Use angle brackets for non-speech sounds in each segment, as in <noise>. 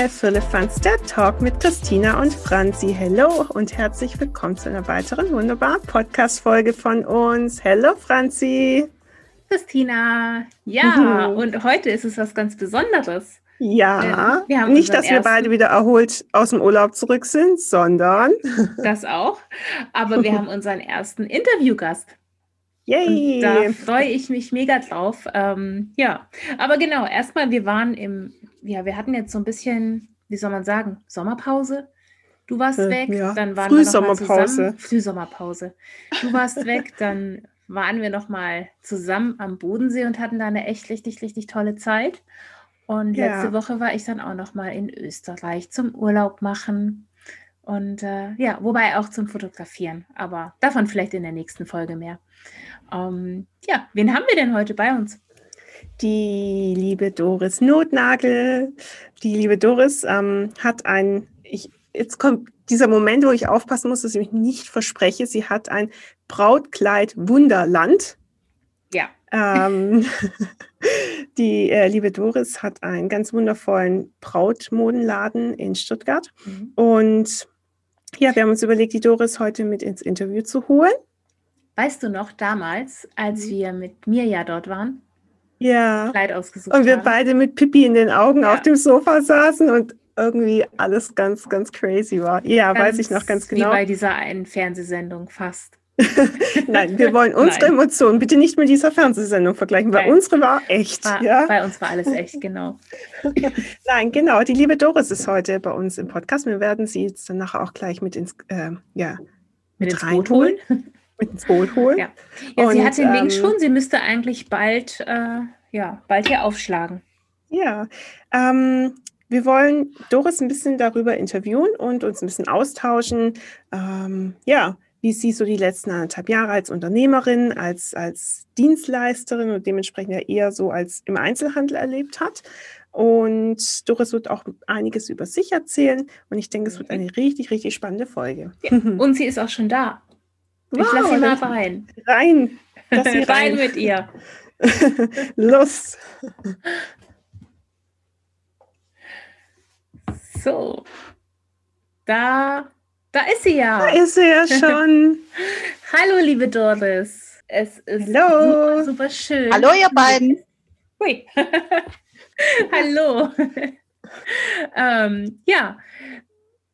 ohne Firlefanz, der Talk mit Christina und Franzi. Hello und herzlich willkommen zu einer weiteren wunderbaren Podcast-Folge von uns. Hello, Franzi. Christina. Ja, mhm. und heute ist es was ganz Besonderes. Ja, wir haben nicht, dass wir beide wieder erholt aus dem Urlaub zurück sind, sondern. <laughs> Das auch. Aber wir haben unseren ersten Interviewgast. Yay! Und da freue ich mich mega drauf. Ähm, ja, aber genau, erstmal, wir waren im, ja, wir hatten jetzt so ein bisschen, wie soll man sagen, Sommerpause. Du warst äh, weg, ja. dann waren wir noch mal zusammen. Frühsommerpause. Du warst weg, <laughs> dann waren wir noch mal zusammen am Bodensee und hatten da eine echt richtig, richtig tolle Zeit. Und letzte ja. Woche war ich dann auch noch mal in Österreich zum Urlaub machen. Und äh, ja, wobei auch zum Fotografieren. Aber davon vielleicht in der nächsten Folge mehr. Ähm, ja, wen haben wir denn heute bei uns? Die liebe Doris Notnagel. Die liebe Doris ähm, hat ein, ich, jetzt kommt dieser Moment, wo ich aufpassen muss, dass ich mich nicht verspreche. Sie hat ein Brautkleid Wunderland. Ja. Ähm, <laughs> die äh, liebe Doris hat einen ganz wundervollen Brautmodenladen in Stuttgart. Mhm. Und ja, wir haben uns überlegt, die Doris heute mit ins Interview zu holen. Weißt du noch damals, als mhm. wir mit Mirja dort waren? Ja. Kleid ausgesucht Und wir haben? beide mit Pippi in den Augen ja. auf dem Sofa saßen und irgendwie alles ganz, ganz crazy war. Ja, ganz weiß ich noch ganz genau. Wie bei dieser einen Fernsehsendung fast. <laughs> Nein, wir wollen <laughs> unsere Nein. Emotionen bitte nicht mit dieser Fernsehsendung vergleichen, weil Nein. unsere war echt. War, ja? Bei uns war alles echt, genau. <laughs> Nein, genau. Die liebe Doris ist heute bei uns im Podcast. Wir werden sie jetzt dann nachher auch gleich mit ins, äh, ja, mit, mit reinholen. Mit ins Boot holen. Ja, ja Und, sie hat den ähm, Link schon. Sie müsste eigentlich bald, äh, ja, bald hier aufschlagen. Ja, ähm, wir wollen Doris ein bisschen darüber interviewen und uns ein bisschen austauschen. Ähm, ja, wie sie so die letzten anderthalb Jahre als Unternehmerin, als, als Dienstleisterin und dementsprechend ja eher so als im Einzelhandel erlebt hat. Und Doris wird auch einiges über sich erzählen und ich denke, es wird eine richtig, richtig spannende Folge. Ja, und sie ist auch schon da. Wow, ich lasse sie mal rein. Rein. Lass <laughs> sie rein. rein mit ihr. <laughs> Los. So. Da da ist sie ja. Da ist sie ja schon. <laughs> Hallo, liebe Doris. Es ist Hallo. Super, super schön. Hallo, ihr beiden. Hui. Hallo. ähm, ja,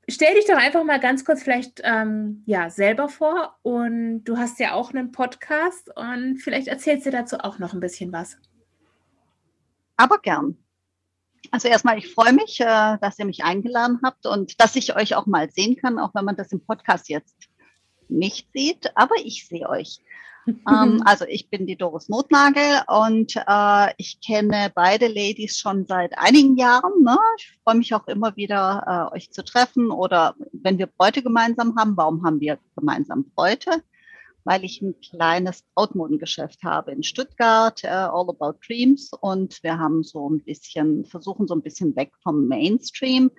stell dich doch einfach mal ganz kurz vielleicht ähm, ja, selber vor. Und du hast ja auch einen Podcast und vielleicht erzählst du dazu auch noch ein bisschen was. Aber gern. Also erstmal, ich freue mich, äh, dass ihr mich eingeladen habt und dass ich euch auch mal sehen kann, auch wenn man das im Podcast jetzt nicht sieht, aber ich sehe euch. Ähm, <laughs> also ich bin die Doris Notnagel und äh, ich kenne beide Ladies schon seit einigen Jahren. Ne? Ich freue mich auch immer wieder, äh, euch zu treffen oder wenn wir Bräute gemeinsam haben, warum haben wir gemeinsam Bräute? weil ich ein kleines Brautmodengeschäft habe in Stuttgart, uh, All About Dreams. Und wir haben so ein bisschen, versuchen so ein bisschen weg vom Mainstream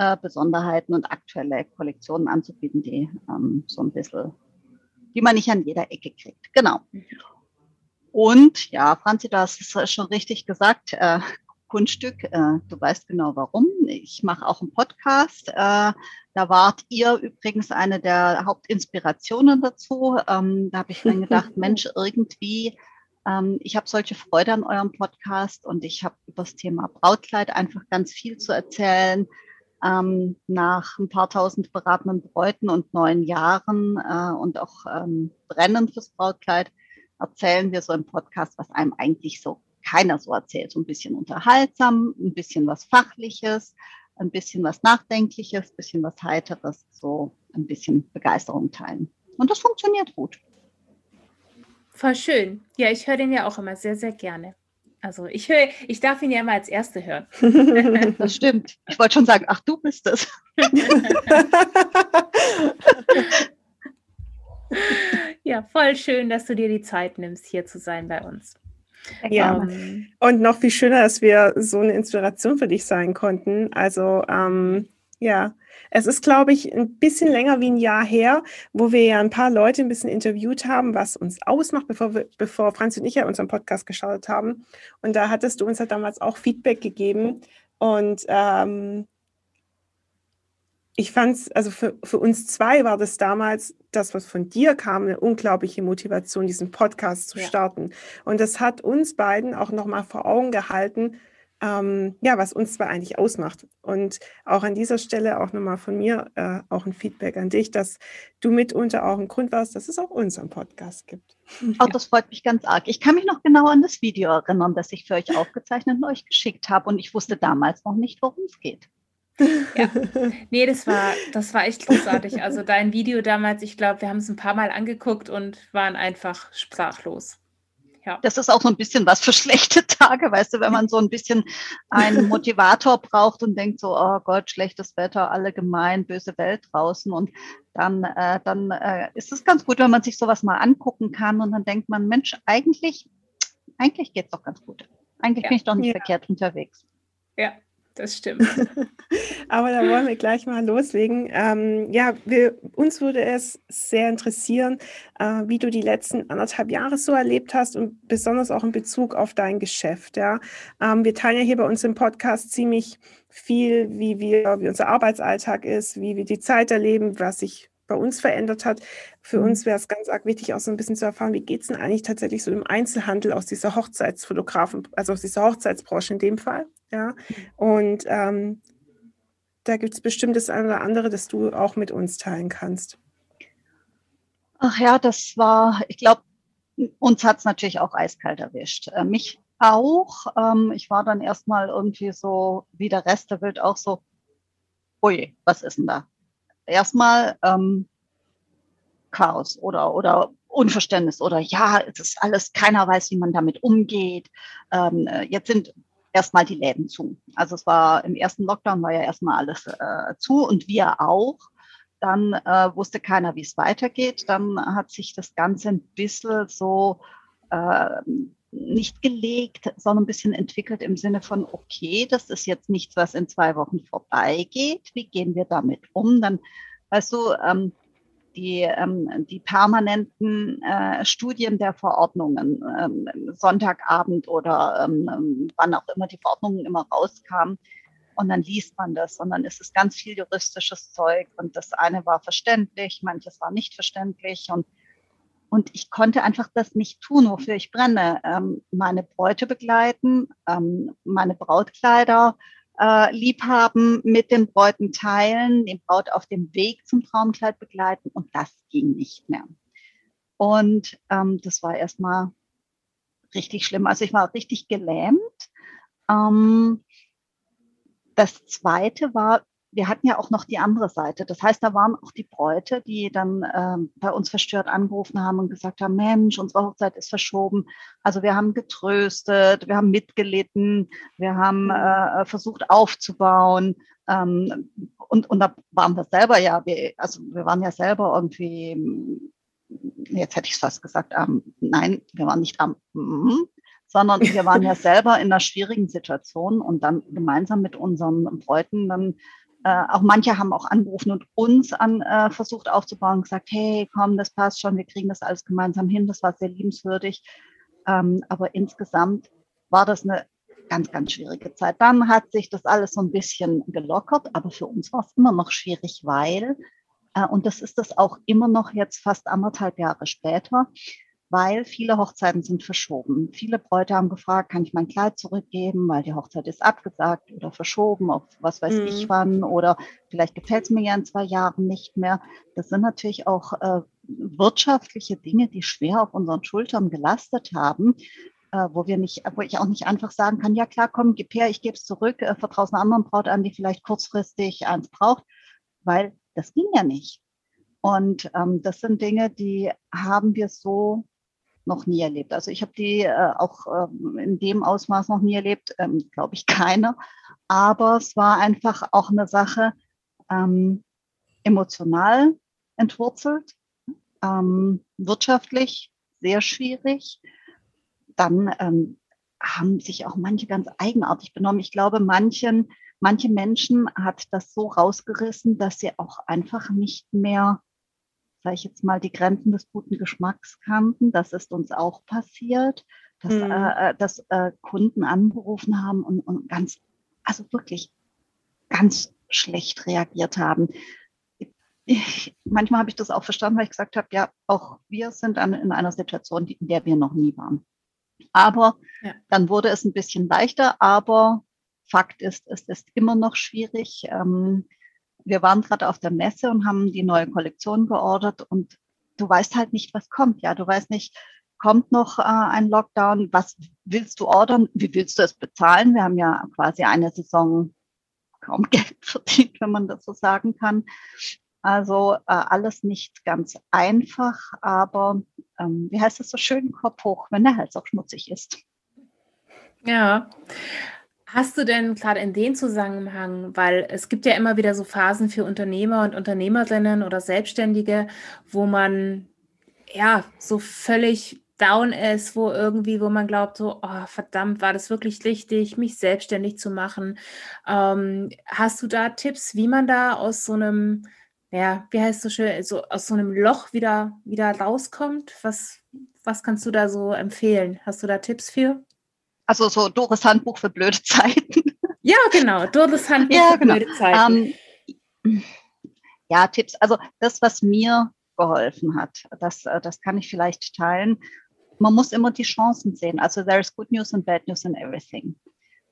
uh, Besonderheiten und aktuelle Kollektionen anzubieten, die ähm, so ein bisschen, die man nicht an jeder Ecke kriegt. Genau. Und ja, Franzi, du hast es schon richtig gesagt. Äh, Kunststück. Äh, du weißt genau warum. Ich mache auch einen Podcast. Äh, da wart ihr übrigens eine der Hauptinspirationen dazu. Ähm, da habe ich dann <laughs> gedacht, Mensch, irgendwie, ähm, ich habe solche Freude an eurem Podcast und ich habe über das Thema Brautkleid einfach ganz viel zu erzählen. Ähm, nach ein paar tausend beratenden Bräuten und neun Jahren äh, und auch ähm, Brennen fürs Brautkleid erzählen wir so im Podcast, was einem eigentlich so keiner so erzählt. So ein bisschen unterhaltsam, ein bisschen was Fachliches, ein bisschen was Nachdenkliches, ein bisschen was Heiteres, so ein bisschen Begeisterung teilen. Und das funktioniert gut. Voll schön. Ja, ich höre den ja auch immer sehr, sehr gerne. Also ich höre, ich darf ihn ja immer als Erste hören. <laughs> Das stimmt. Ich wollte schon sagen, ach, du bist es. <laughs> ja, voll schön, dass du dir die Zeit nimmst, hier zu sein bei uns. Ja, ähm, und noch viel schöner, dass wir so eine Inspiration für dich sein konnten. Also ähm, ja, es ist, glaube ich, ein bisschen länger wie ein Jahr her, wo wir ja ein paar Leute ein bisschen interviewt haben, was uns ausmacht, bevor, wir, bevor Franz und ich ja unseren Podcast geschaut haben. Und da hattest du uns ja damals auch Feedback gegeben, Und ähm, ich fand es, also für, für uns zwei war das damals, das, was von dir kam, eine unglaubliche Motivation, diesen Podcast zu ja. starten. Und das hat uns beiden auch nochmal vor Augen gehalten, ähm, ja, was uns zwei eigentlich ausmacht. Und auch an dieser Stelle auch nochmal von mir äh, auch ein Feedback an dich, dass du mitunter auch ein Grund warst, dass es auch unseren Podcast gibt. Auch das freut mich ganz arg. Ich kann mich noch genau an das Video erinnern, das ich für euch aufgezeichnet und euch geschickt habe. Und ich wusste damals noch nicht, worum es geht. Ja, nee, das war, das war echt großartig. Also dein Video damals, ich glaube, wir haben es ein paar Mal angeguckt und waren einfach sprachlos. Ja. Das ist auch so ein bisschen was für <laughs> schlechte Tage, weißt du, wenn man so ein bisschen einen Motivator braucht und denkt so, oh Gott, schlechtes Wetter, alle gemein, böse Welt draußen. Und dann, äh, dann äh, ist es ganz gut, wenn man sich sowas mal angucken kann und dann denkt man, Mensch, eigentlich, eigentlich geht es doch ganz gut. Eigentlich ja. bin ich doch nicht ja. verkehrt unterwegs. Ja, das stimmt. <laughs> Aber da wollen wir gleich mal loslegen. Ähm, ja, wir, uns würde es sehr interessieren, äh, wie du die letzten anderthalb Jahre so erlebt hast und besonders auch in Bezug auf dein Geschäft. Ja, ähm, wir teilen ja hier bei uns im Podcast ziemlich viel, wie wir, wie unser Arbeitsalltag ist, wie wir die Zeit erleben, was sich bei uns verändert hat. Für mhm. uns wäre es ganz arg wichtig, auch so ein bisschen zu erfahren, wie geht es denn eigentlich tatsächlich so im Einzelhandel aus dieser Hochzeitsfotografen, also aus dieser Hochzeitsbranche in dem Fall. Ja, und ähm, da gibt es bestimmt das eine oder andere, das du auch mit uns teilen kannst. Ach ja, das war, ich glaube, uns hat es natürlich auch eiskalt erwischt. Äh, mich auch. Ähm, ich war dann erstmal irgendwie so, wie der Rest der Welt auch so, ui, was ist denn da? Erstmal ähm, Chaos oder, oder Unverständnis oder ja, es ist alles, keiner weiß, wie man damit umgeht. Ähm, äh, jetzt sind erstmal die Läden zu. Also es war im ersten Lockdown war ja erstmal alles äh, zu und wir auch. Dann äh, wusste keiner, wie es weitergeht. Dann hat sich das Ganze ein bisschen so äh, nicht gelegt, sondern ein bisschen entwickelt im Sinne von, okay, das ist jetzt nichts, was in zwei Wochen vorbeigeht. Wie gehen wir damit um? Dann, weißt du, ähm, die, ähm, die permanenten äh, Studien der Verordnungen, ähm, Sonntagabend oder ähm, wann auch immer die Verordnungen immer rauskamen. Und dann liest man das und dann ist es ganz viel juristisches Zeug und das eine war verständlich, manches war nicht verständlich und und ich konnte einfach das nicht tun, wofür ich brenne. Ähm, meine Bräute begleiten, ähm, meine Brautkleider äh, Liebhaben mit den Bräuten teilen, den Braut auf dem Weg zum Traumkleid begleiten und das ging nicht mehr. Und ähm, das war erstmal richtig schlimm. Also ich war richtig gelähmt. Ähm, das zweite war, wir hatten ja auch noch die andere Seite. Das heißt, da waren auch die Bräute, die dann ähm, bei uns verstört angerufen haben und gesagt haben, Mensch, unsere Hochzeit ist verschoben. Also wir haben getröstet, wir haben mitgelitten, wir haben mhm. äh, versucht aufzubauen. Ähm, und, und da waren wir selber ja, wir, also wir waren ja selber irgendwie, jetzt hätte ich es fast gesagt, ähm, nein, wir waren nicht am, mm, sondern wir waren ja <laughs> selber in einer schwierigen Situation und dann gemeinsam mit unseren Bräuten dann äh, auch manche haben auch angerufen und uns an, äh, versucht aufzubauen, gesagt, hey, komm, das passt schon, wir kriegen das alles gemeinsam hin. Das war sehr liebenswürdig. Ähm, aber insgesamt war das eine ganz, ganz schwierige Zeit. Dann hat sich das alles so ein bisschen gelockert, aber für uns war es immer noch schwierig, weil, äh, und das ist das auch immer noch jetzt fast anderthalb Jahre später, weil viele Hochzeiten sind verschoben. Viele Bräute haben gefragt, kann ich mein Kleid zurückgeben, weil die Hochzeit ist abgesagt oder verschoben auf was weiß mhm. ich wann oder vielleicht gefällt es mir ja in zwei Jahren nicht mehr. Das sind natürlich auch äh, wirtschaftliche Dinge, die schwer auf unseren Schultern gelastet haben. Äh, wo wir nicht, wo ich auch nicht einfach sagen kann, ja klar, komm, gib her, ich gebe es zurück, äh, vertraue es einer anderen Braut an, die vielleicht kurzfristig eins braucht, weil das ging ja nicht. Und ähm, das sind Dinge, die haben wir so noch nie erlebt. Also ich habe die äh, auch ähm, in dem Ausmaß noch nie erlebt, ähm, glaube ich <laughs> keine. Aber es war einfach auch eine Sache ähm, emotional entwurzelt, ähm, wirtschaftlich sehr schwierig. Dann ähm, haben sich auch manche ganz eigenartig benommen. Ich glaube, manchen, manche Menschen hat das so rausgerissen, dass sie auch einfach nicht mehr sage ich jetzt mal, die Grenzen des guten Geschmacks kannten. Das ist uns auch passiert, dass, mhm. äh, äh dass äh, Kunden angerufen haben und, und, ganz also wirklich ganz schlecht reagiert haben. Ich, manchmal habe ich das auch verstanden, weil ich gesagt habe, ja, auch wir sind an, in einer Situation, in der wir noch nie waren. Aber ja. dann wurde es ein bisschen leichter, aber Fakt ist, es ist immer noch schwierig. Ähm, wir waren gerade auf der Messe und haben die neue Kollektion geordert und du weißt halt nicht, was kommt. Ja, du weißt nicht, kommt noch äh, ein Lockdown? Was willst du ordern? Wie willst du es bezahlen? Wir haben ja quasi eine Saison kaum <laughs> Geld verdient, wenn man das so sagen kann. Also äh, alles nicht ganz einfach, aber ähm, wie heißt es so schön, Kopf hoch, wenn der Hals auch schmutzig ist. Ja. Hast du denn gerade in dem Zusammenhang, weil es gibt ja immer wieder so Phasen für Unternehmer und Unternehmerinnen oder Selbstständige, wo man ja so völlig down ist, wo irgendwie, wo man glaubt, so, oh, verdammt, war das wirklich wichtig, mich selbstständig zu machen. Ähm, hast du da Tipps, wie man da aus so einem, ja, wie heißt so schön, so aus so einem Loch wieder, wieder rauskommt? Was, was kannst du da so empfehlen? Hast du da Tipps für? Also so Doris Handbuch für blöde Zeiten. Ja, genau, Doris Handbuch ja, für genau. blöde Zeiten. Ähm, ja, Tipps. Also das, was mir geholfen hat, das, äh, das kann ich vielleicht teilen. Man muss immer die Chancen sehen. Also there is good news and bad news in everything.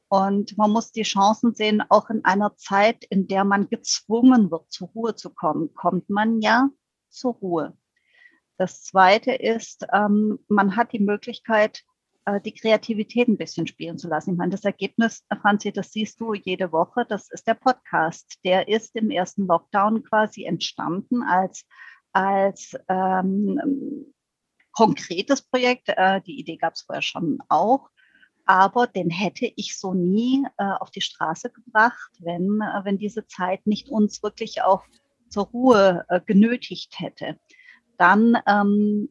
Und man muss die Chancen sehen, auch in einer Zeit, in der man gezwungen wird, zur Ruhe zu kommen, kommt man ja zur Ruhe. Das Zweite ist, ähm, man hat die Möglichkeit, die Kreativität ein bisschen spielen zu lassen. Ich meine, das Ergebnis, Franzi, das siehst du jede Woche, das ist der Podcast. Der ist im ersten Lockdown quasi entstanden als, als ähm, konkretes Projekt. Äh, die Idee gab es vorher schon auch. Aber den hätte ich so nie äh, auf die Straße gebracht, wenn, äh, wenn diese Zeit nicht uns wirklich auch zur Ruhe äh, genötigt hätte. Dann ähm,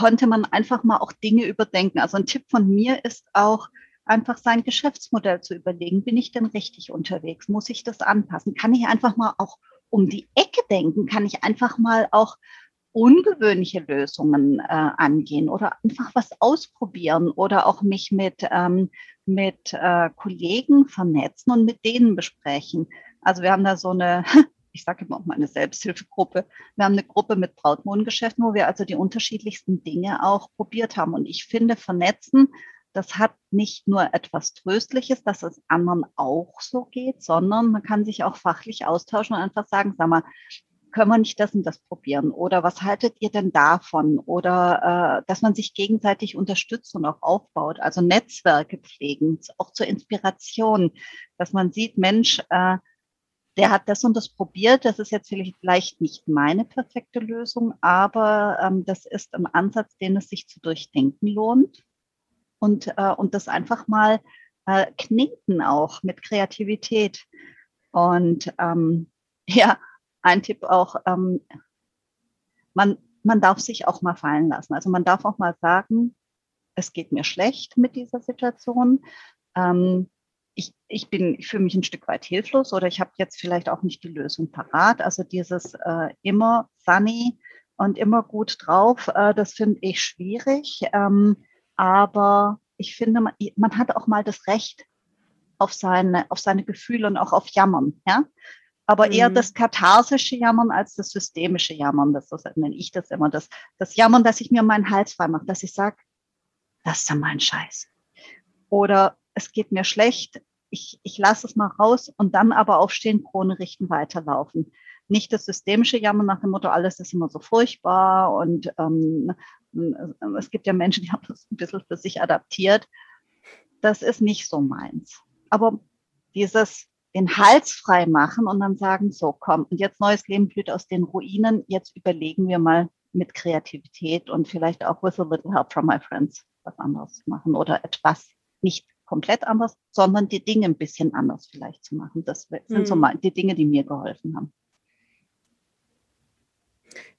konnte man einfach mal auch Dinge überdenken. Also ein Tipp von mir ist auch, einfach sein Geschäftsmodell zu überlegen. Bin ich denn richtig unterwegs? Muss ich das anpassen? Kann ich einfach mal auch um die Ecke denken? Kann ich einfach mal auch ungewöhnliche Lösungen äh, angehen oder einfach was ausprobieren oder auch mich mit, ähm, mit äh, Kollegen vernetzen und mit denen besprechen. Also wir haben da so eine ich sage immer auch mal eine Selbsthilfegruppe. Wir haben eine Gruppe mit Brautmodengeschäften, wo wir also die unterschiedlichsten Dinge auch probiert haben. Und ich finde, vernetzen, das hat nicht nur etwas Tröstliches, dass es anderen auch so geht, sondern man kann sich auch fachlich austauschen und einfach sagen, sag mal, können wir nicht das und das probieren? Oder was haltet ihr denn davon? Oder äh, dass man sich gegenseitig unterstützt und auch aufbaut. Also Netzwerke pflegen, auch zur Inspiration, dass man sieht, Mensch, äh, der hat das und das probiert. Das ist jetzt vielleicht nicht meine perfekte Lösung, aber ähm, das ist ein Ansatz, den es sich zu durchdenken lohnt. Und, äh, und das einfach mal äh, knicken auch mit Kreativität. Und ähm, <laughs> ja, ein Tipp auch, ähm, man, man darf sich auch mal fallen lassen. Also man darf auch mal sagen, es geht mir schlecht mit dieser Situation. Ähm, ich, ich bin, ich fühle mich ein Stück weit hilflos oder ich habe jetzt vielleicht auch nicht die Lösung parat. Also dieses äh, immer sunny und immer gut drauf, äh, das finde ich schwierig. Ähm, aber ich finde, man, man, hat auch mal das Recht auf seine, auf seine Gefühle und auch auf Jammern. Ja? Aber mhm. eher das katharsische Jammern als das systemische Jammern. Das, das nenne ich das immer. Das, das Jammern, dass ich mir meinen Hals frei mache, dass ich sage, das ist ja mein Scheiß. Oder es geht mir schlecht, ich, ich lasse es mal raus und dann aber aufstehen, Krone richten, weiterlaufen. Nicht das systemische Jammern nach dem Motto, alles ist immer so furchtbar und ähm, es gibt ja Menschen, die haben das ein bisschen für sich adaptiert. Das ist nicht so meins. Aber dieses den Hals frei machen und dann sagen, so komm, und jetzt neues Leben blüht aus den Ruinen, jetzt überlegen wir mal mit Kreativität und vielleicht auch with a little help from my friends was anderes zu machen oder etwas nicht komplett anders, sondern die Dinge ein bisschen anders vielleicht zu machen. Das sind so mal die Dinge, die mir geholfen haben.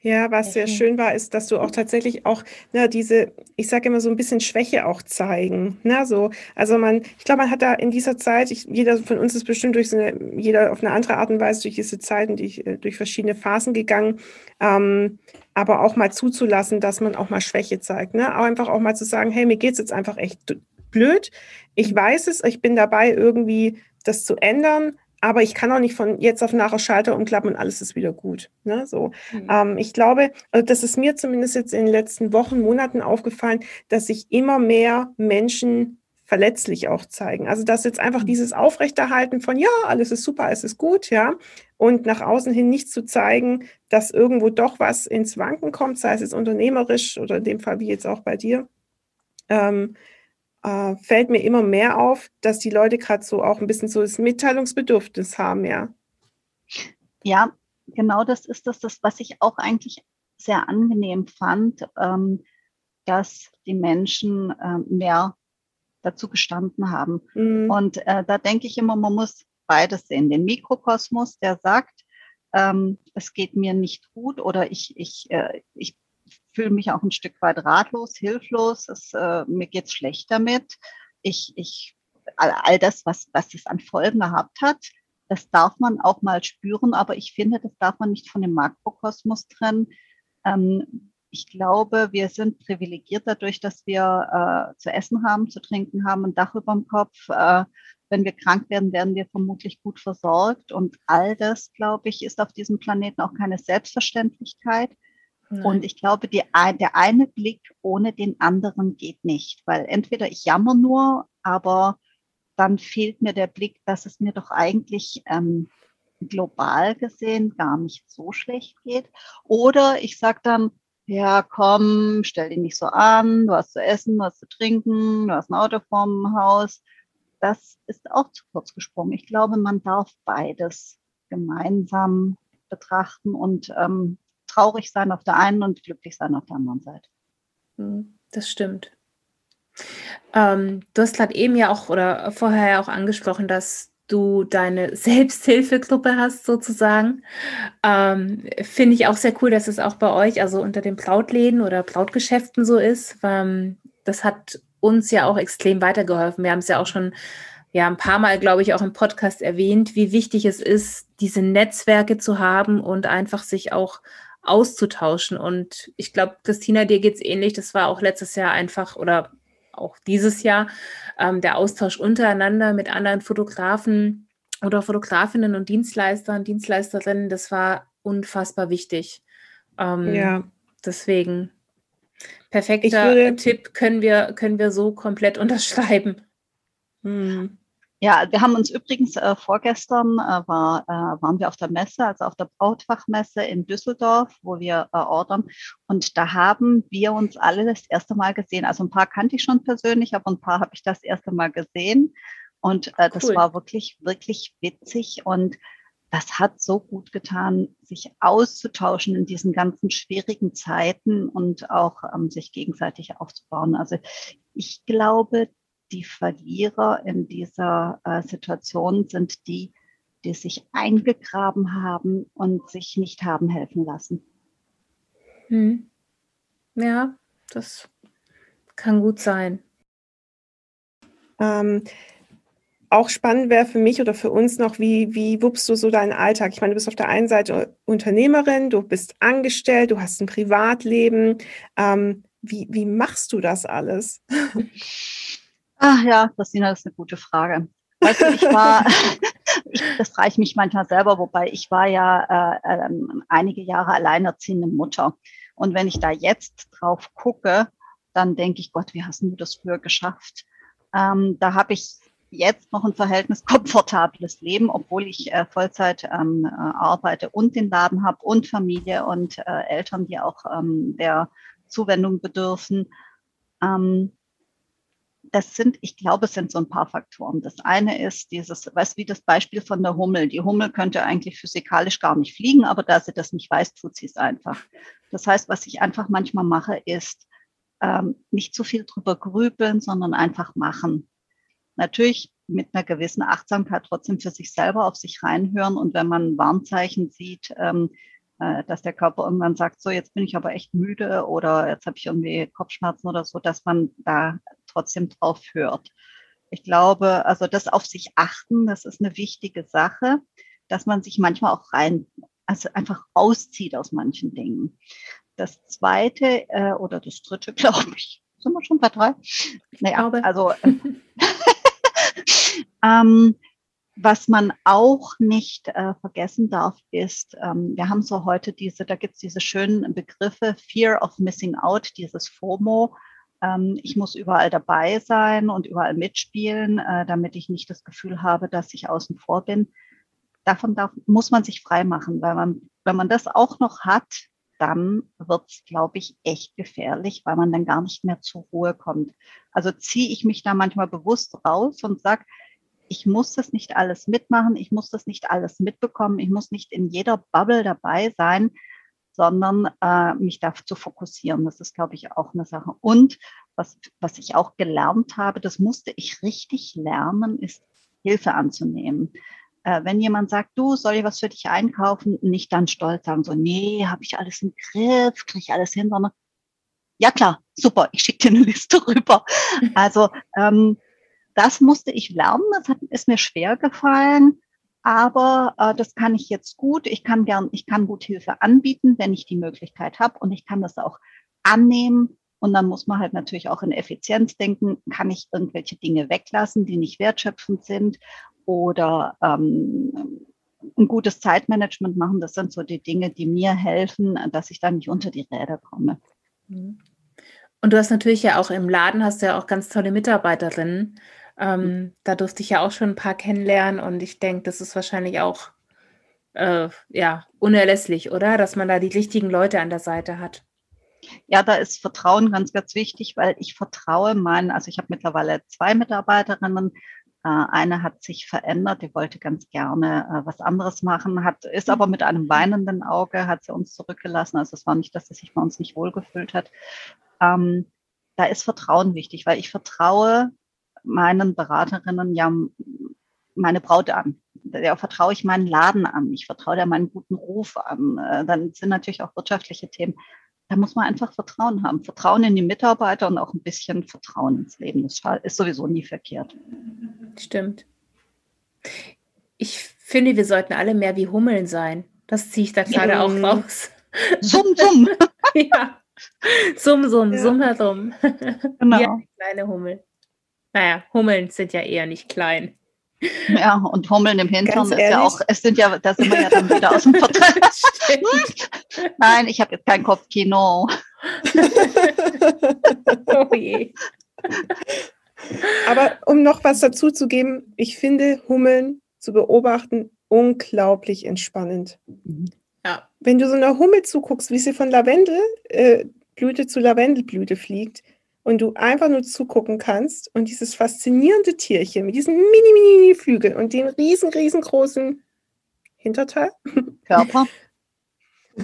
Ja, was sehr schön war, ist, dass du auch tatsächlich auch ne, diese, ich sage immer so ein bisschen Schwäche auch zeigen. Ne, so, also man, ich glaube, man hat da in dieser Zeit, ich, jeder von uns ist bestimmt durch so eine, jeder auf eine andere Art und Weise durch diese Zeiten, die, äh, durch verschiedene Phasen gegangen, ähm, aber auch mal zuzulassen, dass man auch mal Schwäche zeigt. Ne? Auch einfach auch mal zu sagen, hey, mir geht es jetzt einfach echt blöd. Ich weiß es, ich bin dabei, irgendwie das zu ändern, aber ich kann auch nicht von jetzt auf nachher Schalter umklappen und alles ist wieder gut. Ne? So. Mhm. Ähm, ich glaube, also das ist mir zumindest jetzt in den letzten Wochen, Monaten aufgefallen, dass sich immer mehr Menschen verletzlich auch zeigen. Also dass jetzt einfach mhm. dieses Aufrechterhalten von ja, alles ist super, es ist gut, ja, und nach außen hin nicht zu zeigen, dass irgendwo doch was ins Wanken kommt, sei es jetzt unternehmerisch oder in dem Fall wie jetzt auch bei dir. Ähm, äh, fällt mir immer mehr auf, dass die Leute gerade so auch ein bisschen so das Mitteilungsbedürfnis haben, ja. Ja, genau das ist das, das was ich auch eigentlich sehr angenehm fand, ähm, dass die Menschen äh, mehr dazu gestanden haben. Mhm. Und äh, da denke ich immer, man muss beides sehen. Den Mikrokosmos, der sagt, ähm, es geht mir nicht gut oder ich, ich, äh, ich fühle mich auch ein Stück weit ratlos, hilflos, es, äh, mir geht's schlecht damit. Ich, ich, all, all das, was, was es an Folgen gehabt hat, das darf man auch mal spüren, aber ich finde, das darf man nicht von dem Makrokosmos trennen. Ähm, ich glaube, wir sind privilegiert dadurch, dass wir äh, zu essen haben, zu trinken haben, ein Dach über dem Kopf. Äh, wenn wir krank werden, werden wir vermutlich gut versorgt. Und all das, glaube ich, ist auf diesem Planeten auch keine Selbstverständlichkeit. Nein. Und ich glaube, die, der eine Blick ohne den anderen geht nicht, weil entweder ich jammer nur, aber dann fehlt mir der Blick, dass es mir doch eigentlich ähm, global gesehen gar nicht so schlecht geht. Oder ich sage dann, ja, komm, stell dich nicht so an, du hast zu essen, du hast zu trinken, du hast ein Auto vorm Haus. Das ist auch zu kurz gesprungen. Ich glaube, man darf beides gemeinsam betrachten und ähm, traurig sein auf der einen und glücklich sein auf der anderen Seite. Hm, das stimmt. Ähm, du hast gerade eben ja auch oder vorher ja auch angesprochen, dass du deine <laughs> Selbsthilfegruppe hast, sozusagen. Ähm, Finde ich auch sehr cool, dass es auch bei euch, also unter den Brautläden oder Brautgeschäften so ist. Ähm, das hat uns ja auch extrem weitergeholfen. Wir haben es ja auch schon ja ein paar Mal, glaube ich, auch im Podcast erwähnt, wie wichtig es ist, diese Netzwerke zu haben und einfach sich auch auszutauschen. Und ich glaube, Christina, dir geht es ähnlich. Das war auch letztes Jahr einfach oder auch dieses Jahr ähm, der Austausch untereinander mit anderen Fotografen oder Fotografinnen und Dienstleistern, Dienstleisterinnen. Das war unfassbar wichtig. Ähm, ja. Deswegen perfekter würde, Tipp können wir, können wir so komplett <laughs> unterschreiben. Hm. Ja, wir haben uns übrigens äh, vorgestern äh, war, äh, waren wir auf der Messe, also auf der Brautfachmesse in Düsseldorf, wo wir äh, ordern. Und da haben wir uns alle das erste Mal gesehen. Also ein paar kannte ich schon persönlich, aber ein paar habe ich das erste Mal gesehen. Und äh, cool. das war wirklich, wirklich witzig. Und das hat so gut getan, sich auszutauschen in diesen ganzen schwierigen Zeiten und auch ähm, sich gegenseitig aufzubauen. Also ich glaube, die Verlierer in dieser äh, Situation sind die, die sich eingegraben haben und sich nicht haben helfen lassen. Hm. Ja, das kann gut sein. Ähm, auch spannend wäre für mich oder für uns noch, wie, wie wuppst du so deinen Alltag? Ich meine, du bist auf der einen Seite Unternehmerin, du bist angestellt, du hast ein Privatleben. Ähm, wie, wie machst du das alles? <laughs> Ach ja, Christina, das ist eine gute Frage. Weißt du, ich war, <laughs> <laughs> ich, das frage ich mich manchmal selber, wobei ich war ja äh, äh, einige Jahre alleinerziehende Mutter. Und wenn ich da jetzt drauf gucke, dann denke ich, Gott, wie hast du das früher geschafft? Ähm, da habe ich jetzt noch ein verhältnis komfortables Leben, obwohl ich äh, Vollzeit ähm, äh, arbeite und den Laden habe und Familie und äh, Eltern, die auch ähm, der Zuwendung bedürfen. Ähm, das sind, ich glaube, es sind so ein paar Faktoren. Das eine ist dieses, weißt wie das Beispiel von der Hummel. Die Hummel könnte eigentlich physikalisch gar nicht fliegen, aber da sie das nicht weiß, tut sie es einfach. Das heißt, was ich einfach manchmal mache, ist ähm, nicht zu viel drüber grübeln, sondern einfach machen. Natürlich mit einer gewissen Achtsamkeit trotzdem für sich selber auf sich reinhören und wenn man Warnzeichen sieht, ähm, äh, dass der Körper irgendwann sagt, so jetzt bin ich aber echt müde oder jetzt habe ich irgendwie Kopfschmerzen oder so, dass man da trotzdem drauf hört. Ich glaube, also das auf sich achten, das ist eine wichtige Sache, dass man sich manchmal auch rein, also einfach auszieht aus manchen Dingen. Das zweite äh, oder das dritte, <laughs> glaube ich, Sind wir schon bei drei? Naja, also <laughs> <laughs> ähm, was man auch nicht äh, vergessen darf, ist, ähm, wir haben so heute diese, da gibt es diese schönen Begriffe, Fear of Missing Out, dieses FOMO. Ähm, ich muss überall dabei sein und überall mitspielen, äh, damit ich nicht das Gefühl habe, dass ich außen vor bin. Davon darf, muss man sich frei machen, weil man, wenn man das auch noch hat, dann wird es, glaube ich, echt gefährlich, weil man dann gar nicht mehr zur Ruhe kommt. Also ziehe ich mich da manchmal bewusst raus und sage, ich muss das nicht alles mitmachen, ich muss das nicht alles mitbekommen, ich muss nicht in jeder Bubble dabei sein, sondern äh, mich darauf zu fokussieren. Das ist, glaube ich, auch eine Sache. Und was, was ich auch gelernt habe, das musste ich richtig lernen, ist Hilfe anzunehmen. Äh, wenn jemand sagt, du, soll ich was für dich einkaufen, nicht dann stolz sagen, so, nee, habe ich alles im Griff, kriege ich alles hin, sondern ja klar, super, ich schicke dir eine Liste <laughs> rüber. Also ähm, das musste ich lernen, das hat, ist mir schwer gefallen, aber äh, das kann ich jetzt gut. Ich kann gern, ich kann gut Hilfe anbieten, wenn ich die Möglichkeit habe und ich kann das auch annehmen. Und dann muss man halt natürlich auch in Effizienz denken. Kann ich irgendwelche Dinge weglassen, die nicht wertschöpfend sind oder ähm, ein gutes Zeitmanagement machen. Das sind so die Dinge, die mir helfen, dass ich da nicht unter die Räder komme. Und du hast natürlich ja auch im Laden hast ja auch ganz tolle Mitarbeiterinnen. Ähm, mhm. Da durfte ich ja auch schon ein paar kennenlernen und ich denke, das ist wahrscheinlich auch äh, ja, unerlässlich, oder? Dass man da die richtigen Leute an der Seite hat. Ja, da ist Vertrauen ganz, ganz wichtig, weil ich vertraue meinen, also ich habe mittlerweile zwei Mitarbeiterinnen. Äh, eine hat sich verändert, die wollte ganz gerne äh, was anderes machen, hat, ist aber mit einem weinenden Auge, hat sie uns zurückgelassen. Also es war nicht, dass sie sich bei uns nicht wohlgefühlt hat. Ähm, da ist Vertrauen wichtig, weil ich vertraue meinen Beraterinnen ja meine Braut an. Der vertraue ich meinen Laden an. Ich vertraue der meinen guten Ruf an. Äh, dann sind natürlich auch wirtschaftliche Themen. Da muss man einfach Vertrauen haben. Vertrauen in die Mitarbeiter und auch ein bisschen Vertrauen ins Leben. Das ist sowieso nie verkehrt. Stimmt. Ich finde, wir sollten alle mehr wie Hummeln sein. Das ziehe ich da gerade auch raus. Summ, <laughs> summ. ja. Summ, summ, ja. summ herum. Genau. Ja, kleine Hummel. Naja, Hummeln sind ja eher nicht klein. Ja, und Hummeln im Hintern ist ja auch, es sind ja, da sind wir ja dann wieder aus dem Vertrag. <laughs> Nein, ich habe jetzt kein Kopfkino. <laughs> oh je. Aber um noch was dazu zu geben, ich finde Hummeln zu beobachten unglaublich entspannend. Ja. Wenn du so einer Hummel zuguckst, wie sie von Lavendelblüte äh, zu Lavendelblüte fliegt, und du einfach nur zugucken kannst und dieses faszinierende Tierchen mit diesen mini, mini, mini Flügeln und dem riesen, riesengroßen Hinterteil. <laughs> Körper.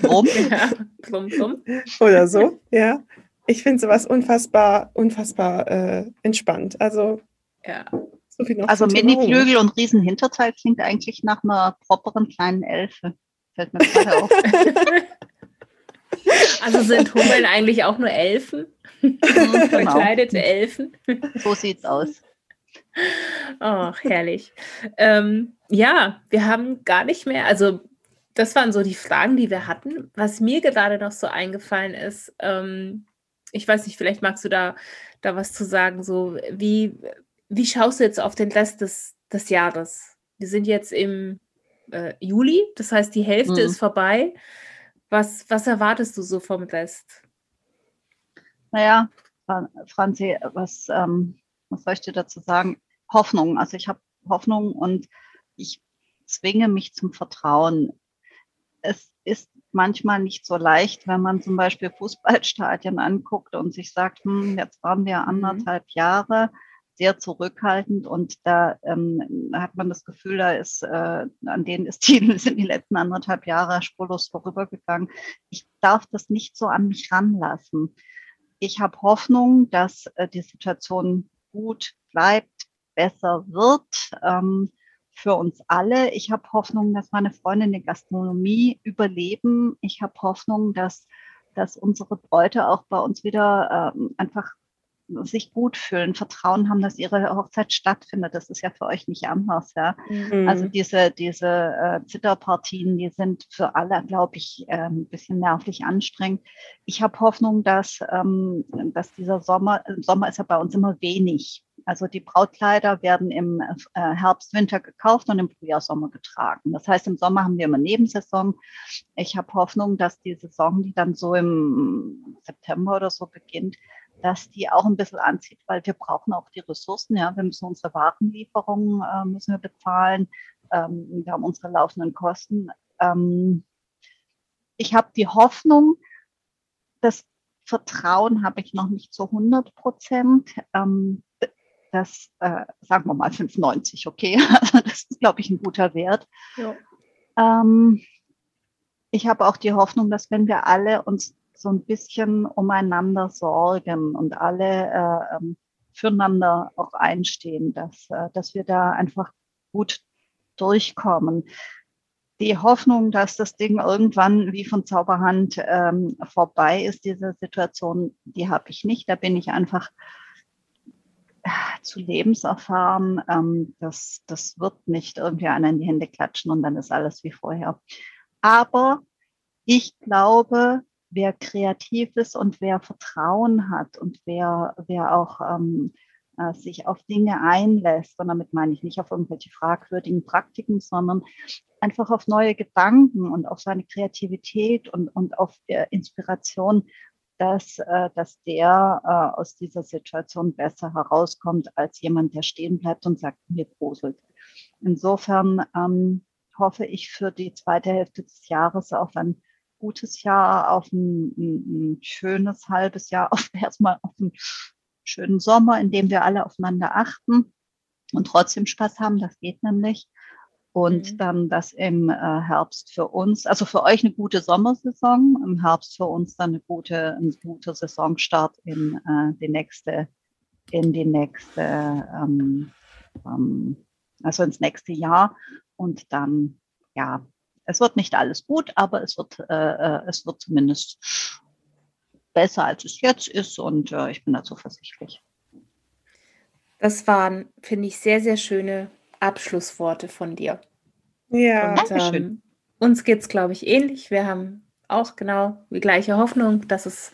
Rum. <laughs> ja, plum, plum. Oder so, ja. Ich finde sowas unfassbar, unfassbar äh, entspannt. Also, ja. So viel noch also Mini-Flügel und riesen Hinterteil klingt eigentlich nach einer properen kleinen Elfe. Fällt mir gerade auf. <laughs> Also sind Hummeln eigentlich auch nur Elfen? <laughs> genau. Verkleidete Elfen? So sieht's aus. Ach, herrlich. Ähm, ja, wir haben gar nicht mehr, also das waren so die Fragen, die wir hatten. Was mir gerade noch so eingefallen ist, ähm, ich weiß nicht, vielleicht magst du da, da was zu sagen, so wie, wie schaust du jetzt auf den Rest des, des Jahres? Wir sind jetzt im äh, Juli, das heißt, die Hälfte mhm. ist vorbei. Was, was erwartest du so vom Rest? Naja, Franzi, was, ähm, was soll ich dir dazu sagen? Hoffnung. Also ich habe Hoffnung und ich zwinge mich zum Vertrauen. Es ist manchmal nicht so leicht, wenn man zum Beispiel Fußballstadien anguckt und sich sagt, hm, jetzt waren wir mhm. anderthalb Jahre sehr zurückhaltend und da ähm, hat man das Gefühl, da ist, äh, an denen ist die, <laughs> sind die letzten anderthalb Jahre spurlos vorübergegangen. Ich darf das nicht so an mich ranlassen. Ich habe Hoffnung, dass äh, die Situation gut bleibt, besser wird. Ähm, für uns alle. Ich habe Hoffnung, dass meine Freunde in der Gastronomie überleben. Ich habe Hoffnung, dass, dass unsere Bräute auch bei uns wieder ähm, einfach sich gut fühlen, Vertrauen haben, dass ihre Hochzeit stattfindet. Das ist ja für euch nicht anders, ja. Mhm. Also diese, diese äh, Zitterpartien, die sind für alle, glaube ich, äh, ein bisschen nervlich anstrengend. Ich habe Hoffnung, dass, ähm, dass dieser Sommer, Sommer ist ja bei uns immer wenig. Also die Brautkleider werden im äh, Herbst, Winter gekauft und im Frühjahr, Sommer getragen. Das heißt, im Sommer haben wir immer Nebensaison. Ich habe Hoffnung, dass die Saison, die dann so im September oder so beginnt, dass die auch ein bisschen anzieht, weil wir brauchen auch die Ressourcen. Ja, wir müssen unsere Warenlieferungen äh, müssen wir bezahlen. Ähm, wir haben unsere laufenden Kosten. Ähm, ich habe die Hoffnung, das Vertrauen habe ich noch nicht zu 100 Prozent. Ähm, das, äh, sagen wir mal 95, okay. <laughs> das ist, glaube ich, ein guter Wert. Ja. Ähm, ich habe auch die Hoffnung, dass wenn wir alle uns so ein bisschen umeinander sorgen und alle äh, ähm, füreinander auch einstehen, dass, äh, dass wir da einfach gut durchkommen. Die Hoffnung, dass das Ding irgendwann wie von Zauberhand ähm, vorbei ist, diese Situation, die habe ich nicht. Da bin ich einfach äh, zu lebenserfahren. Ähm, das, das wird nicht irgendwie einer in die Hände klatschen und dann ist alles wie vorher. Aber ich glaube, wer kreativ ist und wer Vertrauen hat und wer, wer auch ähm, äh, sich auf Dinge einlässt, und damit meine ich nicht auf irgendwelche fragwürdigen Praktiken, sondern einfach auf neue Gedanken und auf seine Kreativität und, und auf äh, Inspiration, dass, äh, dass der äh, aus dieser Situation besser herauskommt als jemand, der stehen bleibt und sagt, mir gruselt. Insofern ähm, hoffe ich für die zweite Hälfte des Jahres auf ein gutes Jahr, auf ein, ein, ein schönes halbes Jahr, <laughs> auf erstmal auf einen schönen Sommer, in dem wir alle aufeinander achten und trotzdem Spaß haben. Das geht nämlich. Und mhm. dann das im äh, Herbst für uns, also für euch eine gute Sommersaison, im Herbst für uns dann eine gute, ein guter Saisonstart in äh, die nächste, in die nächste, ähm, ähm, also ins nächste Jahr. Und dann, ja, es wird nicht alles gut, aber es wird, äh, äh, es wird zumindest besser, als es jetzt ist und äh, ich bin da zuversichtlich. Das waren, finde ich, sehr, sehr schöne Abschlussworte von dir. Ja, und, ähm, uns geht es, glaube ich, ähnlich. Wir haben auch genau die gleiche Hoffnung, dass es,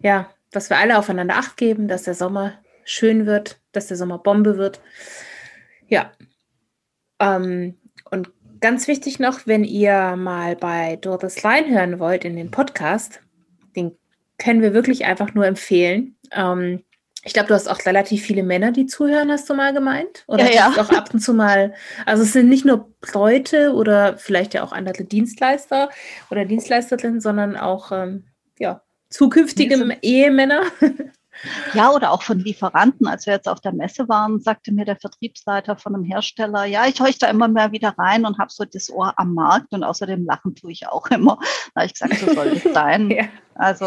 ja, dass wir alle aufeinander Acht geben, dass der Sommer schön wird, dass der Sommer Bombe wird. Ja. Ähm, und Ganz wichtig noch, wenn ihr mal bei Doris Line hören wollt in den Podcast, den können wir wirklich einfach nur empfehlen. Ähm, ich glaube, du hast auch relativ viele Männer, die zuhören, hast du mal gemeint? Oder ja, ja. auch ab und zu mal, also es sind nicht nur Leute oder vielleicht ja auch andere Dienstleister oder Dienstleisterinnen, sondern auch ähm, ja, zukünftige Ehemänner. <laughs> Ja, oder auch von Lieferanten. Als wir jetzt auf der Messe waren, sagte mir der Vertriebsleiter von einem Hersteller, ja, ich horche da immer mehr wieder rein und habe so das Ohr am Markt und außerdem lachen tue ich auch immer. Da habe ich gesagt, so soll es sein. <laughs> ja. Also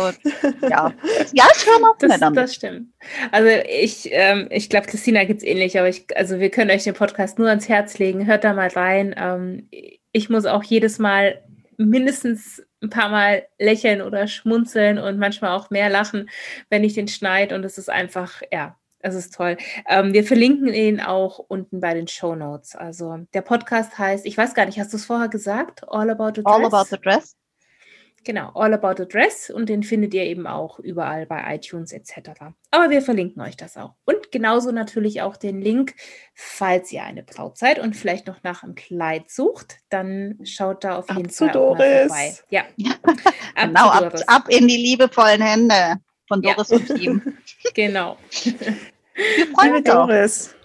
ja, ja, ich höre auch das, damit. Das stimmt. Also ich, ähm, ich glaube, Christina geht es ähnlich, aber ich, also wir können euch den Podcast nur ans Herz legen. Hört da mal rein. Ähm, ich muss auch jedes Mal mindestens ein paar Mal lächeln oder schmunzeln und manchmal auch mehr lachen, wenn ich den schneide. Und es ist einfach, ja, es ist toll. Ähm, wir verlinken ihn auch unten bei den Show Notes. Also der Podcast heißt, ich weiß gar nicht, hast du es vorher gesagt? All About the Dress? All About the Dress. Genau, All About the Dress und den findet ihr eben auch überall bei iTunes etc. Aber wir verlinken euch das auch. Und genauso natürlich auch den Link, falls ihr eine Braut seid und vielleicht noch nach einem Kleid sucht, dann schaut da auf jeden ab Fall auch mal vorbei. Ja, ab <laughs> genau, ab, ab, in die liebevollen Hände von Doris ja. und Team. <laughs> genau. Wir freuen uns Doris.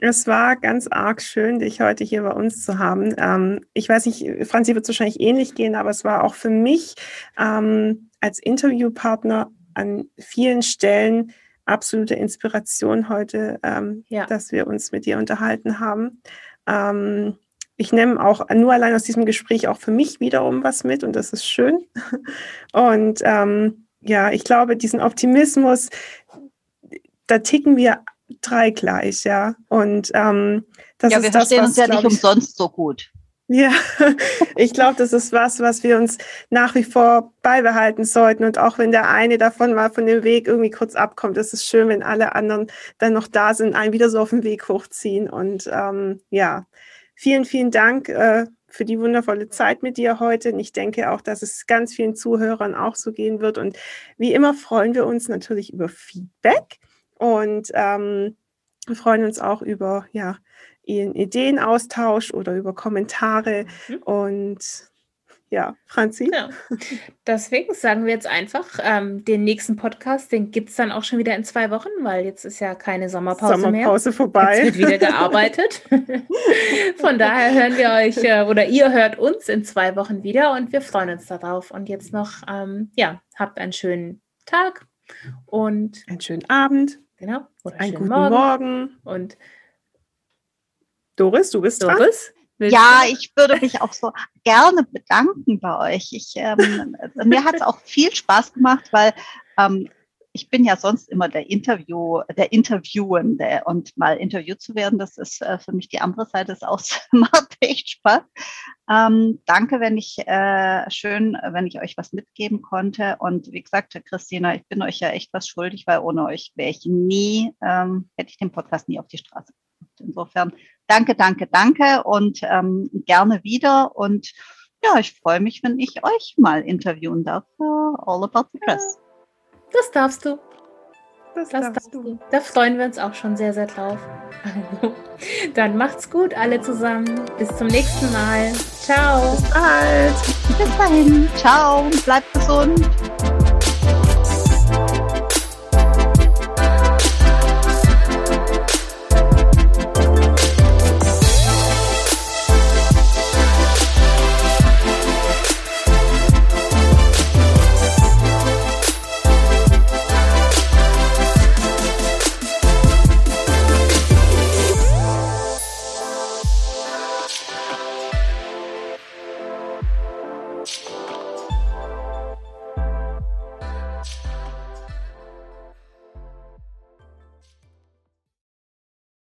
Es war ganz arg schön, dich heute hier bei uns zu haben. Ähm, ich weiß nicht, Franzi wird es wahrscheinlich ähnlich gehen, aber es war auch für mich ähm, als Interviewpartner an vielen Stellen absolute Inspiration heute, ähm, ja. dass wir uns mit dir unterhalten haben. Ähm, ich nehme auch nur allein aus diesem Gespräch auch für mich wiederum was mit und das ist schön. <laughs> Und ähm, ja, ich glaube, diesen Optimismus, da ticken wir drei gleich, ja. Und ähm, das ja, ist wir das, verstehen was, uns ja nicht umsonst so gut. Ja, <laughs> ich glaube, das ist was, was wir uns nach wie vor beibehalten sollten. Und auch wenn der eine davon mal von dem Weg irgendwie kurz abkommt, ist es schön, wenn alle anderen dann noch da sind, einen wieder so auf den Weg hochziehen. Und ähm, ja, vielen, vielen Dank äh, für die wundervolle Zeit mit dir heute. Und ich denke auch, dass es ganz vielen Zuhörern auch so gehen wird. Und wie immer freuen wir uns natürlich über Feedback und ähm, wir freuen uns auch über ja, Ihren Ideenaustausch oder über Kommentare. Mhm. Und ja, Franzi? Ja. Deswegen sagen wir jetzt einfach, ähm, den nächsten Podcast, den gibt es dann auch schon wieder in zwei Wochen, weil jetzt ist ja keine Sommerpause, Sommerpause mehr. Sommerpause vorbei. Jetzt wird wieder gearbeitet. <laughs> Von daher hören wir euch äh, oder ihr hört uns in zwei Wochen wieder und wir freuen uns darauf. Und jetzt noch, ähm, ja, habt einen schönen Tag und einen schönen Abend. Genau. Oder einen guten Morgen. Morgen. Und Doris, du bist Doris? Dran? Ja, ich würde mich auch so gerne bedanken bei euch. Ich, ähm, <laughs> mir hat es auch viel Spaß gemacht, weil ähm, ich bin ja sonst immer der Interview, der Interviewende und mal interviewt zu werden, das ist äh, für mich die andere Seite des Aus, <laughs> macht echt Spaß. Ähm, danke, wenn ich äh, schön, wenn ich euch was mitgeben konnte. Und wie gesagt, Christina, ich bin euch ja echt was schuldig, weil ohne euch wäre ich nie, ähm, hätte ich den Podcast nie auf die Straße gebracht. Insofern danke, danke, danke und ähm, gerne wieder. Und ja, ich freue mich, wenn ich euch mal interviewen darf. All About the Dress. Das darfst du. Das, das darfst du. du. Da freuen wir uns auch schon sehr, sehr drauf. <laughs> dann macht's gut, alle zusammen. Bis zum nächsten Mal. Ciao. Bis bald. Bis dahin. Ciao. Bleibt gesund.